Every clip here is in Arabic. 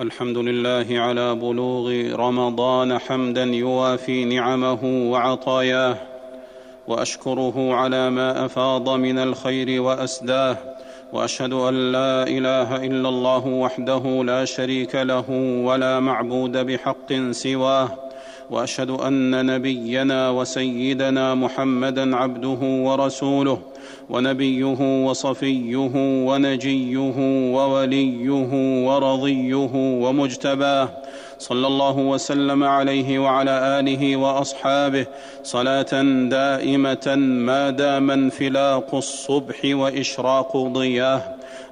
الحمد لله على بلوغ رمضان حمدا يوافي نعمه وعطاياه وأشكره على ما أفاض من الخير وأسداه وأشهد أن لا إله إلا الله وحده لا شريك له ولا معبود بحق سواه وأشهد أن نبينا وسيدنا محمدا عبده ورسوله ونبيه وصفيه ونجيه ووليه ورضيه ومجتباه. صلى الله وسلم عليه وعلى آله وأصحابه. صلاة دائمة ما دام انفلاق الصبح وإشراق ضياه.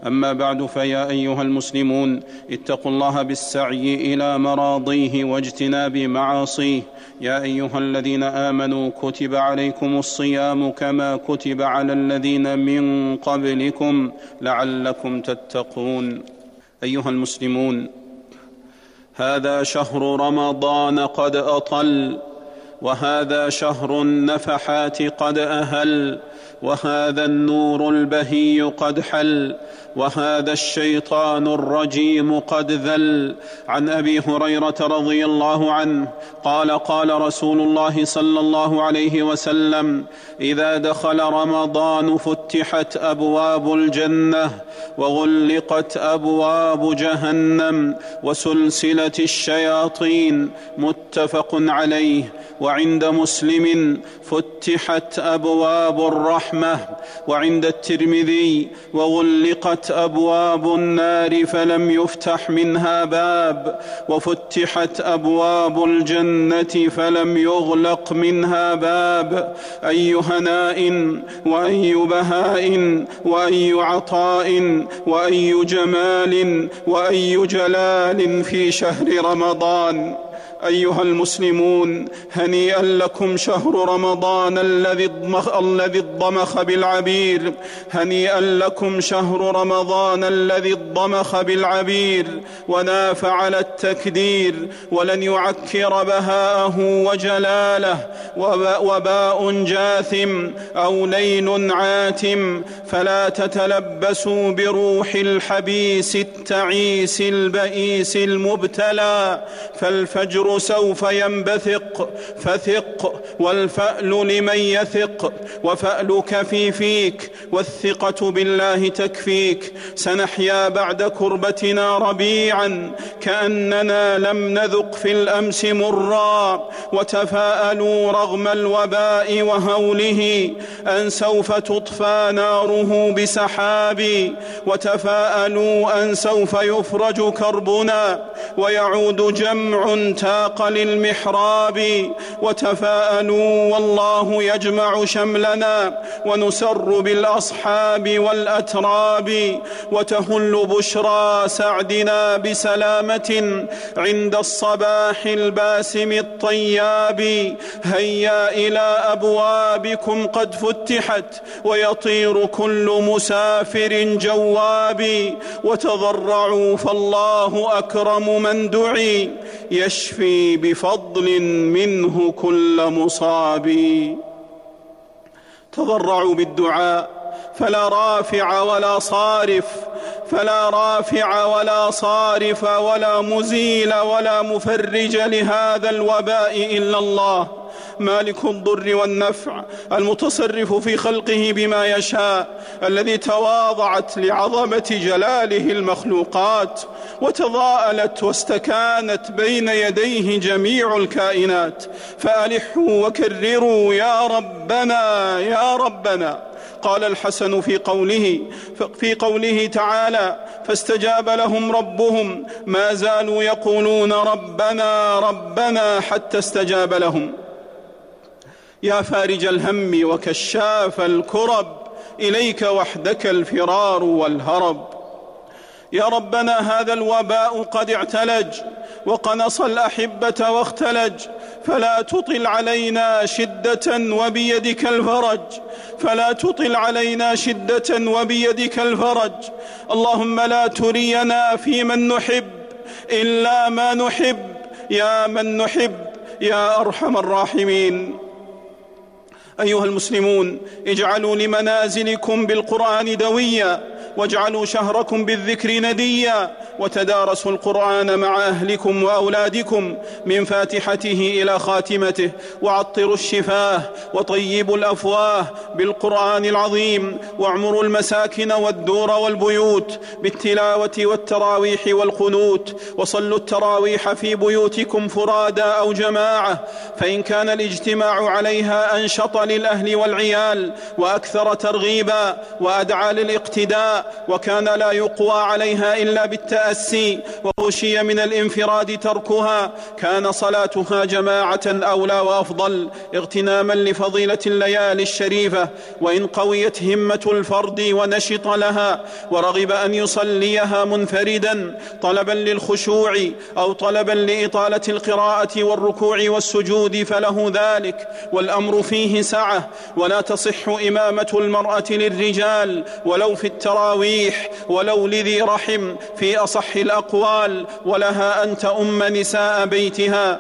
أما بعد فيا أيها المسلمون اتقوا الله بالسعي إلى مراضيه واجتناب معاصيه. يا أيها الذين آمنوا كتب عليكم الصيام كما كتب على الذين من قبلكم لعلكم تتقون. أيها المسلمون هذا شهر رمضان قد أطل وهذا شهر النفحات قد أهل وهذا النور البهي قد حل وهذا الشيطان الرجيم قد ذل. عن أبي هريرة رضي الله عنه قال قال رسول الله صلى الله عليه وسلم إذا دخل رمضان فتحت أبواب الجنة وغلقت أبواب جهنم وسلسلة الشياطين متفق عليه وعند مسلم فتحت أبواب الرحمة وعند الترمذي وغلقت أبواب النار فلم يفتح منها باب وفتحت أبواب الجنة فلم يغلق منها باب. اي هناء وأي بهاء وأي عطاء وأي جمال وأي جلال في شهر رمضان. أيها المسلمون هنيئا لكم شهر رمضان الذي الضمخ, الذي الضمخ بالعبير. هنيئا لكم شهر رمضان الذي الضمخ بالعبير. وناف على التكدير. ولن يعكر بهاءه وجلاله. وباء جاثم أو ليل عاتم. فلا تتلبسوا بروح الحبيس التعيس البئيس المبتلى. فالفجر سوف ينبثق فثق والفأل لمن يثق وفألك في فيك والثقة بالله تكفيك. سنحيا بعد كربتنا ربيعا كأننا لم نذق في الأمس مرا. وتفاءلوا رغم الوباء وهوله أن سوف تطفى ناره بسحاب. وتفاءلوا أن سوف يفرج كربنا. ويعود جمع تاب وساق للمحراب وتفاءلوا والله يجمع شملنا ونسر بالأصحاب والأتراب وتهل بشرى سعدنا بسلامة عند الصباح الباسم الطياب هيا إلى أبوابكم قد فتحت ويطير كل مسافر جواب وتضرعوا فالله أكرم من دعي يشفي بفضل منه كل مصاب. تضرعوا بالدعاء فلا رافع ولا صارف فلا رافع ولا صارف ولا مزيل ولا مفرج لهذا الوباء إلا الله. مالك الضر والنفع المتصرف في خلقه بما يشاء الذي تواضعت لعظمة جلاله المخلوقات وتضاءلت واستكانت بين يديه جميع الكائنات. فألحوا وكرروا يا ربنا يا ربنا. قال الحسن في قوله في قوله تعالى فاستجاب لهم ربهم ما زالوا يقولون ربنا ربنا حتى استجاب لهم. يا فارج الهم وكشاف الكرب إليك وحدك الفرار والهرب. يا ربنا هذا الوباء قد اعتلج وقنص الأحبة واختلج. فلا تطل علينا شدة وبيدك الفرج. فلا تطل علينا شدة وبيدك الفرج. اللهم لا ترينا في من نحب إلا ما نحب. يا من نحب يا أرحم الراحمين. أيها المسلمون اجعلوا لمنازلكم بالقرآن دويا واجعلوا شهركم بالذكر نديا وتدارسوا القرآن مع أهلكم وأولادكم من فاتحته إلى خاتمته وعطروا الشفاه وطيبوا الأفواه بالقرآن العظيم واعمروا المساكن والدور والبيوت بالتلاوة والتراويح والقنوت وصلوا التراويح في بيوتكم فرادى أو جماعة فإن كان الاجتماع عليها أنشط للأهل والعيال وأكثر ترغيبا وأدعى للاقتداء وكان لا يقوى عليها إلا بالتأسي وغشي من الانفراد تركها. كان صلاتها جماعة أولى وأفضل اغتناما لفضيلة الليالي الشريفة. وإن قويت همة الفرد ونشط لها ورغب أن يصليها منفردا طلبا للخشوع أو طلبا لإطالة القراءة والركوع والسجود فله ذلك. والأمر فيه سعة ولا تصح إمامة المرأة للرجال ولو في التراويح ولو لذي رحم في أصح الأقوال ولها أن تؤم نساء بيتها.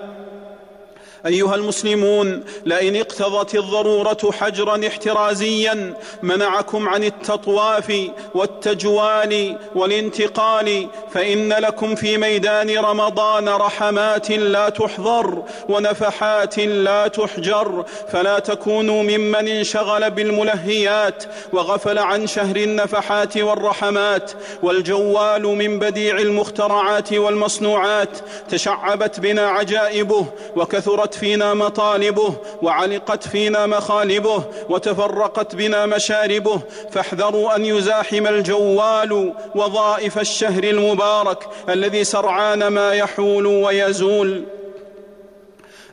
أيها المسلمون لئن اقتضت الضرورة حجرا احترازيا منعكم عن التطواف والتجوال والانتقال فإن لكم في ميدان رمضان رحمات لا تحضر ونفحات لا تحجر فلا تكونوا ممن انشغل بالملهيات وغفل عن شهر النفحات والرحمات والجوال من بديع المخترعات والمصنوعات تشعبت بنا عجائبه وكثرت ضاقت فينا مطالبه وعلقت فينا مخالبه وتفرقت بنا مشاربه. فاحذروا أن يزاحم الجوال وظائف الشهر المبارك الذي سرعان ما يحول ويزول.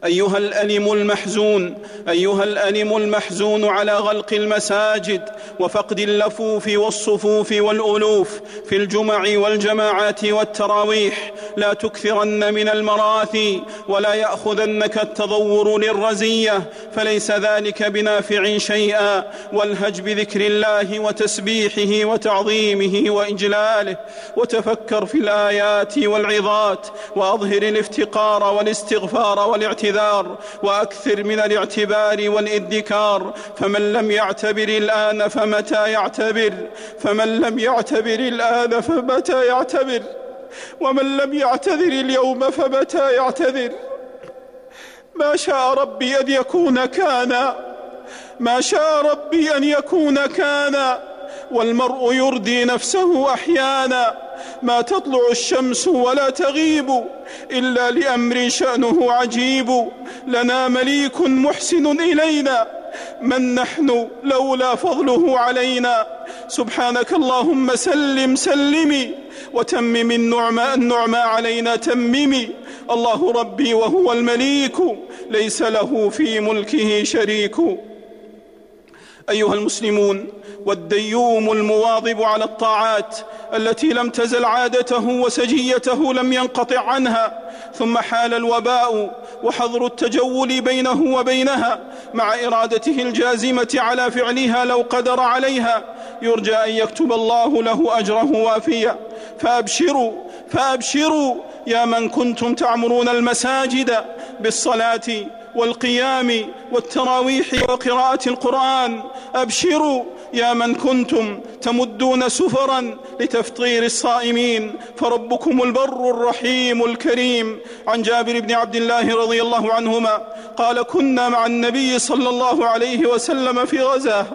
أيها الالم المحزون أيها الالم المحزون على غلق المساجد وفقد اللفوف والصفوف والألوف في الجمع والجماعات والتراويح. لا تكثرن من المراثي ولا يأخذنك التضور للرزية فليس ذلك بنافع شيئا. والهج بذكر الله وتسبيحه وتعظيمه وإجلاله. وتفكر في الآيات والعظات وأظهر الافتقار والاستغفار والاعتذار الاعتذار وأكثر من الاعتبار والإدكار. فمن لم يعتبر الآن فمتى يعتبر؟ فمن لم يعتبر الآن فمتى يعتبر؟ ومن لم يعتذر اليوم فمتى يعتذر؟ ما شاء ربي أن يكون كان. ما شاء ربي أن يكون كان. والمرء يردي نفسه أحيانا. ما تطلع الشمس ولا تغيب إلا لأمر شأنه عجيب. لنا مليك محسن إلينا من نحن لولا فضله علينا. سبحانك اللهم سلم سلمي وتمم النعمى النعمى علينا تممي. الله ربي وهو المليك ليس له في ملكه شريك. أيها المسلمون والديوم المواظب على الطاعات التي لم تزل عادته وسجيته لم ينقطع عنها ثم حال الوباء وحظر التجول بينه وبينها مع إرادته الجازمة على فعلها لو قدر عليها يرجى أن يكتب الله له أجره وافيا فأبشروا فأبشروا يا من كنتم تعمرون المساجد بالصلاة والقيام والتراويح وقراءة القرآن أبشروا يا من كنتم تمدون سفرا لتفطير الصائمين فربكم البر الرحيم الكريم. عن جابر بن عبد الله رضي الله عنهما قال كنا مع النبي صلى الله عليه وسلم في غزاة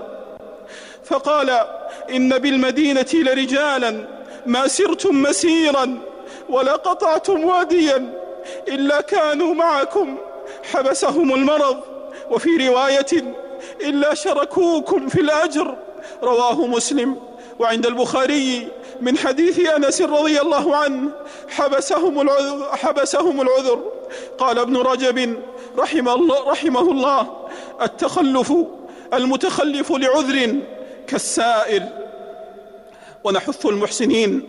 فقال إن بالمدينة لرجالا ما سرتم مسيرا ولا قطعتم واديا إلا كانوا معكم حبسهم المرض. وفي رواية إلا شركوكم في الأجر. رواه مسلم. وعند البخاري من حديث أنس رضي الله عنه حبسهم العذر, حبسهم العذر. قال ابن رجب رحمه الله, رحمه الله التخلف المتخلف لعذر كالسائر ونحث المحسنين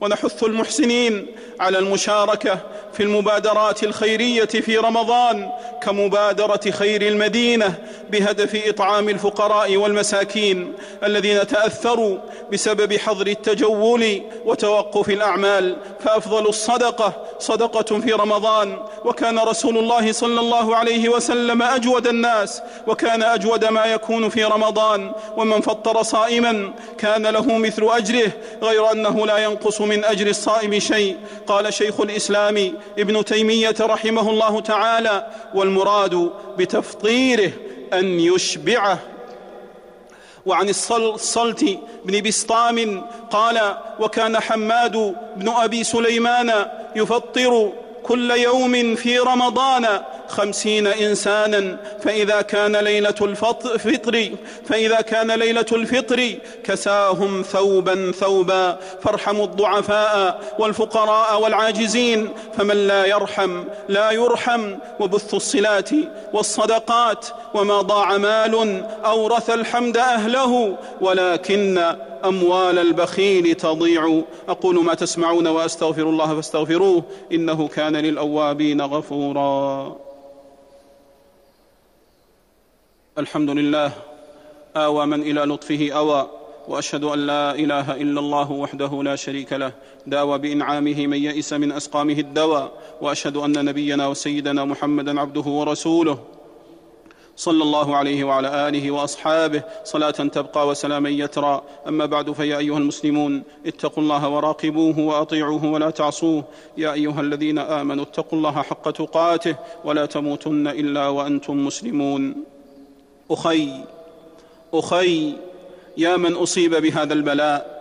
ونحث المحسنين على المشاركة في المبادرات الخيرية في رمضان كمبادرة خير المدينة بهدف إطعام الفقراء والمساكين الذين تأثروا بسبب حظر التجول وتوقف الأعمال. فأفضل الصدقة صدقة في رمضان. وكان رسول الله صلى الله عليه وسلم أجود الناس وكان أجود ما يكون في رمضان. ومن فطر صائما كان له مثل أجره غير أنه لا ينقص من اجر الصائم شيء. قال شيخ الإسلام ابن تيمية رحمه الله تعالى والمراد بتفطيره أن يشبعه. وعن الصلت بن بسطام قال وكان حماد بن أبي سليمان يفطر كل يوم في رمضان خمسين إنسانا فإذا كان ليلة الفطر فإذا كان ليلة الفطر كساهم ثوبا ثوبا. فارحموا الضعفاء والفقراء والعاجزين فمن لا يرحم لا يرحم. وبث الصلات والصدقات وما ضاع مال أورث الحمد أهله. ولكن أموال البخيل تضيع. أقول ما تسمعون وأستغفر الله فاستغفروه إنه كان للأوابين غفورا. الحمد لله. آوى من إلى لطفه أوى وأشهد أن لا إله إلا الله وحده لا شريك له. داوى بإنعامه من يئس من أسقامه الدواء وأشهد أن نبينا وسيدنا محمدا عبده ورسوله. صلى الله عليه وعلى آله وأصحابه. صلاة تبقى وسلاما يترى. أما بعد فيا أيها المسلمون اتقوا الله وراقبوه وأطيعوه ولا تعصوه. يا أيها الذين آمنوا اتقوا الله حق تقاته ولا تموتن إلا وأنتم مسلمون. أخي أخي يا من أصيب بهذا البلاء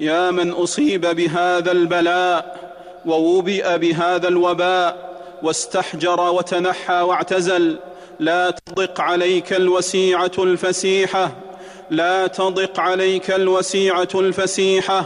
يا من أصيب بهذا البلاء ووبئ بهذا الوباء واستحجر وتنحى واعتزل لا تضق عليك الوسيعة الفسيحة لا تضق عليك الوسيعة الفسيحة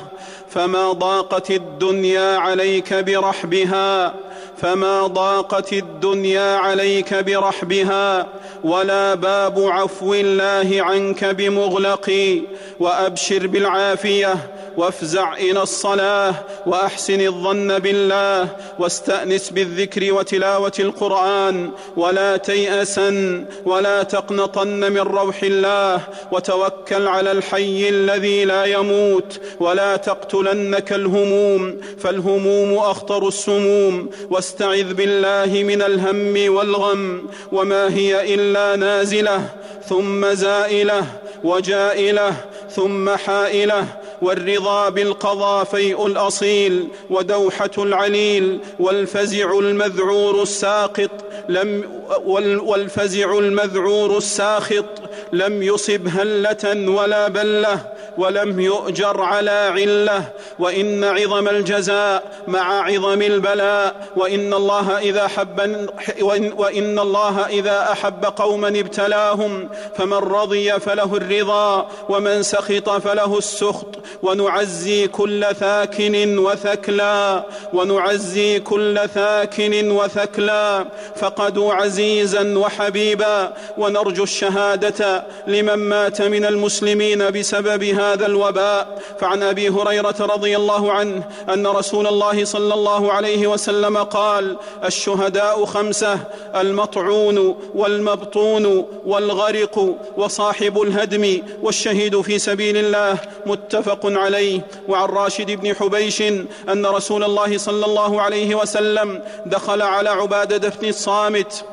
فما ضاقت الدنيا عليك برحبها فما ضاقت الدنيا عليك برحبها ولا باب عفو الله عنك بمغلق وأبشر بالعافية وافزع إلى الصلاة وأحسن الظن بالله واستأنس بالذكر وتلاوة القرآن ولا تياسا ولا تقنطن من روح الله وتوكل على الحي الذي لا يموت ولا تقتلنك الهموم فالهموم أخطر السموم واستعذ بالله من الهم والغم وما هي إلا نازلة ثم زائلة وجائلة ثم حائلة والرضا بالقضاء فيء الأصيل ودوحة العليل والفزع المذعور الساقط لم والفزع المذعور الساخط لم يصب هلة ولا بلة ولم يؤجر على علة. وإن عظم الجزاء مع عظم البلاء. وإن الله إذا حب وان الله إذا أحب قوما ابتلاهم فمن رضي فله الرضا ومن سخط فله السخط. ونعزي كل ثاكن وثكلا ونعزي كل ثاكن وثكلا فقدوا عزيزا وحبيبا. ونرجو الشهادة لمن مات من المسلمين بسبب هذا الوباء. فعن أبي هريرة رضي الله عنه أن رسول الله صلى الله عليه وسلم قال الشهداء خمسة المطعون والمبطون والغرق وصاحب الهدم والشهيد في سبيل الله متفق عليه. وعن راشد بن حبيش أن رسول الله صلى الله عليه وسلم دخل على عبادة بن الصامت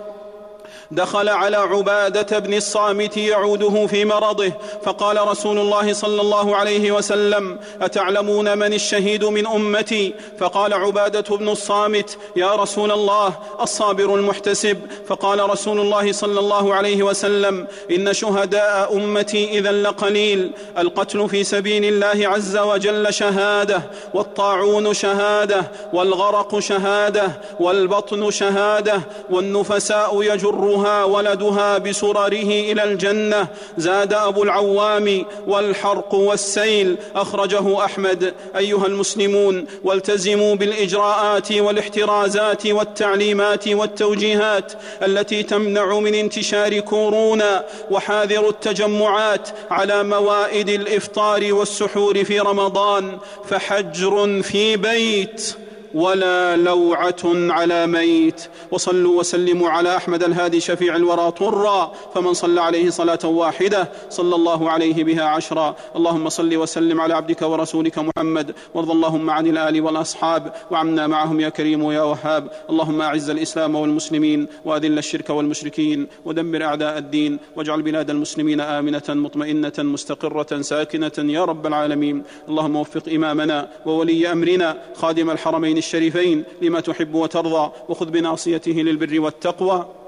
دخل على عبادة بن الصامت يعوده في مرضه فقال رسول الله صلى الله عليه وسلم أتعلمون من الشهيد من أمتي؟ فقال عبادة بن الصامت يا رسول الله الصابر المحتسب. فقال رسول الله صلى الله عليه وسلم إن شهداء أمتي إذا لقليل القتل في سبيل الله عز وجل شهادة والطاعون شهادة والغرق شهادة والبطن شهادة والنفساء يجرها يحملها ولدها بسرره إلى الجنة زاد أبو العوام والحرق والسيل أخرجه أحمد. أيها المسلمون والتزموا بالإجراءات والاحترازات والتعليمات والتوجيهات التي تمنع من انتشار كورونا وحاذروا التجمعات على موائد الإفطار والسحور في رمضان فحجر في بيت. ولا لوعة على ميت. وصلوا وسلموا على أحمد الهادي شفيع الورى طرا. فمن صلى عليه صلاة واحدة صلى الله عليه بها عشرا. اللهم صل وسلم على عبدك ورسولك محمد. وارض اللهم عن الآل والأصحاب. وعنا معهم يا كريم يا وهاب. اللهم أعز الإسلام والمسلمين. وأذل الشرك والمشركين. ودمر أعداء الدين. واجعل بلاد المسلمين آمنة مطمئنة مستقرة ساكنة يا رب العالمين. اللهم وفق إمامنا وولي أمرنا. خادم الحرمين الشريفين لما تحب وترضى وخذ بناصيته للبر والتقوى.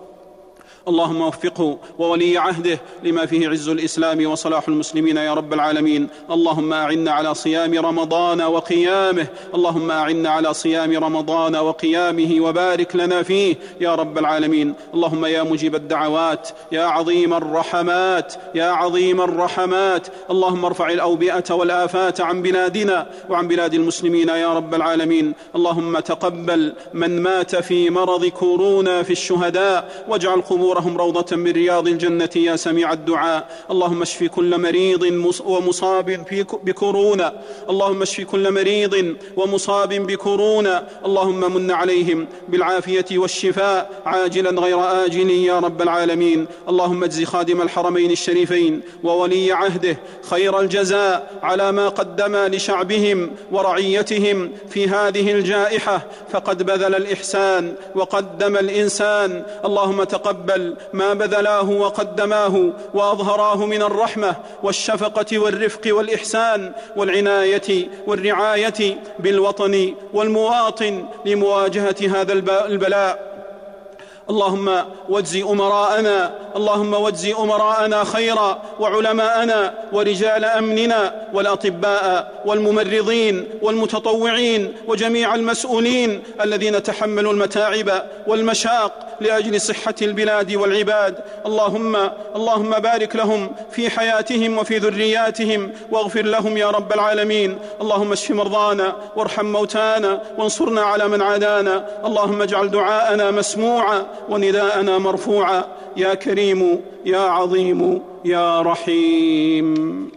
اللهم وفقه وولي عهده لما فيه عز الإسلام وصلاح المسلمين يا رب العالمين. اللهم أعنا على صيام رمضان وقيامه. اللهم أعنا على صيام رمضان وقيامه وبارك لنا فيه يا رب العالمين. اللهم يا مجيب الدعوات يا عظيم الرحمات يا عظيم الرحمات. اللهم ارفع الأوبئة والآفات عن بلادنا وعن بلاد المسلمين يا رب العالمين. اللهم تقبل من مات في مرض كورونا في الشهداء واجعل قبور قبورهم روضة من رياض الجنة يا سميع الدعاء. اللهم اشف كل مريض ومصاب بكورونا. اللهم اشف كل مريض ومصاب بكورونا. اللهم من عليهم بالعافية والشفاء عاجلا غير آجل يا رب العالمين. اللهم اجز خادم الحرمين الشريفين وولي عهده خير الجزاء على ما قدم لشعبهم ورعيتهم في هذه الجائحة. فقد بذل الإحسان وقدم الإنسان. اللهم تقبل وجل ما بذلاه وقدماه وأظهراه من الرحمة والشفقة والرفق والإحسان والعناية والرعاية بالوطن والمواطن لمواجهة هذا البلاء. اللهم واجز أمراءنا اللهم واجز أمراءنا خيرا وعلماءنا ورجال أمننا والأطباء والممرضين والمتطوعين وجميع المسؤولين الذين تحملوا المتاعب والمشاق لأجل صحة البلاد والعباد. اللهم اللهم بارك لهم في حياتهم وفي ذرياتهم واغفر لهم يا رب العالمين. اللهم اشف مرضانا وارحم موتانا وانصرنا على من عادانا. اللهم اجعل دعاءنا مسموعا ونداءنا مرفوعا. يا كريم يا عظيم يا رحيم.